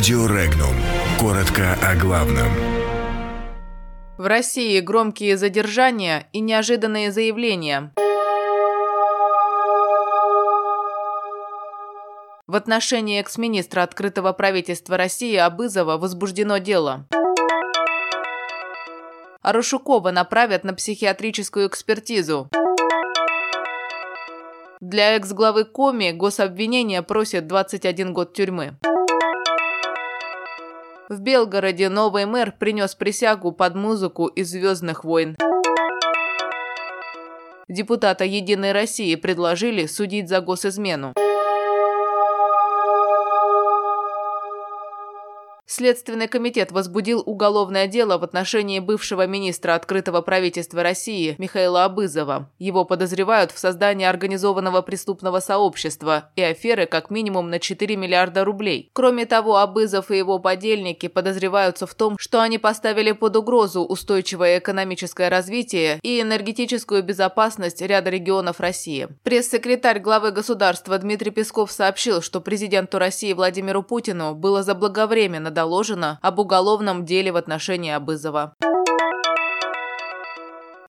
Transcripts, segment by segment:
Радио Регнум. Коротко о главном. В России громкие задержания и неожиданные заявления. В отношении экс-министра открытого правительства России Абызова возбуждено дело. Арушукова направят на психиатрическую экспертизу. Для экс-главы Коми гособвинение просит 21 год тюрьмы. В Белгороде новый мэр принес присягу под музыку из «Звездных войн». Депутата «Единой России» предложили судить за госизмену. Следственный комитет возбудил уголовное дело в отношении бывшего министра открытого правительства России Михаила Абызова. Его подозревают в создании организованного преступного сообщества и аферы как минимум на 4 миллиарда рублей. Кроме того, Абызов и его подельники подозреваются в том, что они поставили под угрозу устойчивое экономическое развитие и энергетическую безопасность ряда регионов России. Пресс-секретарь главы государства Дмитрий Песков сообщил, что президенту России Владимиру Путину было заблаговременно доложено об уголовном деле в отношении Абызова.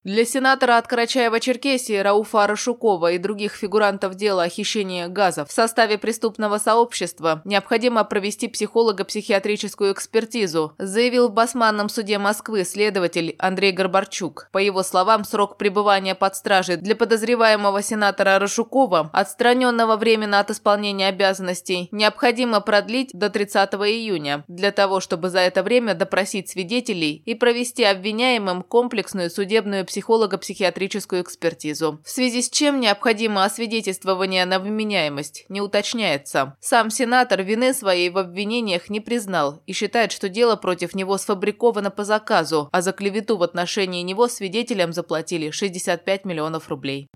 Для сенатора от Карачаева-Черкесии Рауфа Арашукова и других фигурантов дела о хищении газов в составе преступного сообщества необходимо провести психолого-психиатрическую экспертизу, заявил в Басманном суде Москвы следователь Андрей Горбарчук. По его словам, срок пребывания под стражей для подозреваемого сенатора Арашукова, отстраненного временно от исполнения обязанностей, необходимо продлить до 30 июня, для того, чтобы за это время допросить свидетелей и провести обвиняемым комплексную судебную психолого-психиатрическую экспертизу. В связи с чем необходимо освидетельствование на вменяемость, не уточняется. Сам сенатор вины своей в обвинениях не признал и считает, что дело против него сфабриковано по заказу, а за клевету в отношении него свидетелям заплатили 65 миллионов рублей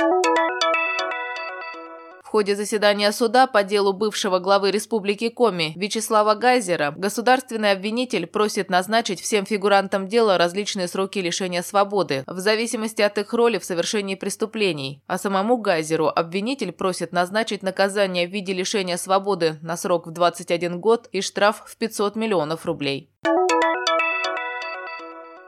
ходе заседания суда по делу бывшего главы Республики Коми Вячеслава Гайзера государственный обвинитель просит назначить всем фигурантам дела различные сроки лишения свободы в зависимости от их роли в совершении преступлений, а самому Гайзеру обвинитель просит назначить наказание в виде лишения свободы на срок в 21 год и штраф в 500 миллионов рублей.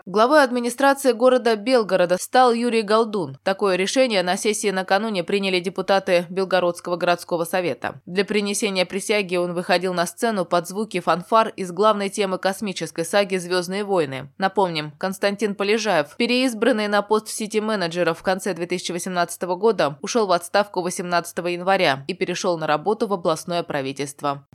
Главой администрации города Белгорода стал Юрий Голдун. Такое решение на сессии накануне приняли депутаты Белгородского городского совета. Для принесения присяги он выходил на сцену под звуки фанфар из главной темы космической саги «Звездные войны». Напомним, Константин Полежаев, переизбранный на пост сити-менеджера в конце 2018 года, ушел в отставку 18 января и перешел на работу в областное правительство.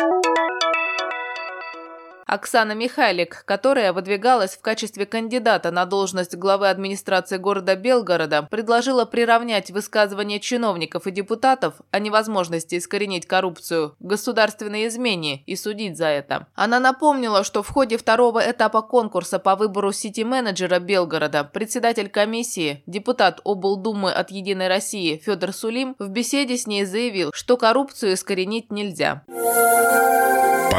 Оксана Михайлик, которая выдвигалась в качестве кандидата на должность главы администрации города Белгорода, предложила приравнять высказывания чиновников и депутатов о невозможности искоренить коррупцию к государственной измене и судить за это. Она напомнила, что в ходе второго этапа конкурса по выбору сити-менеджера Белгорода председатель комиссии, депутат облдумы от «Единой России» Федор Сулим в беседе с ней заявил, что коррупцию искоренить нельзя.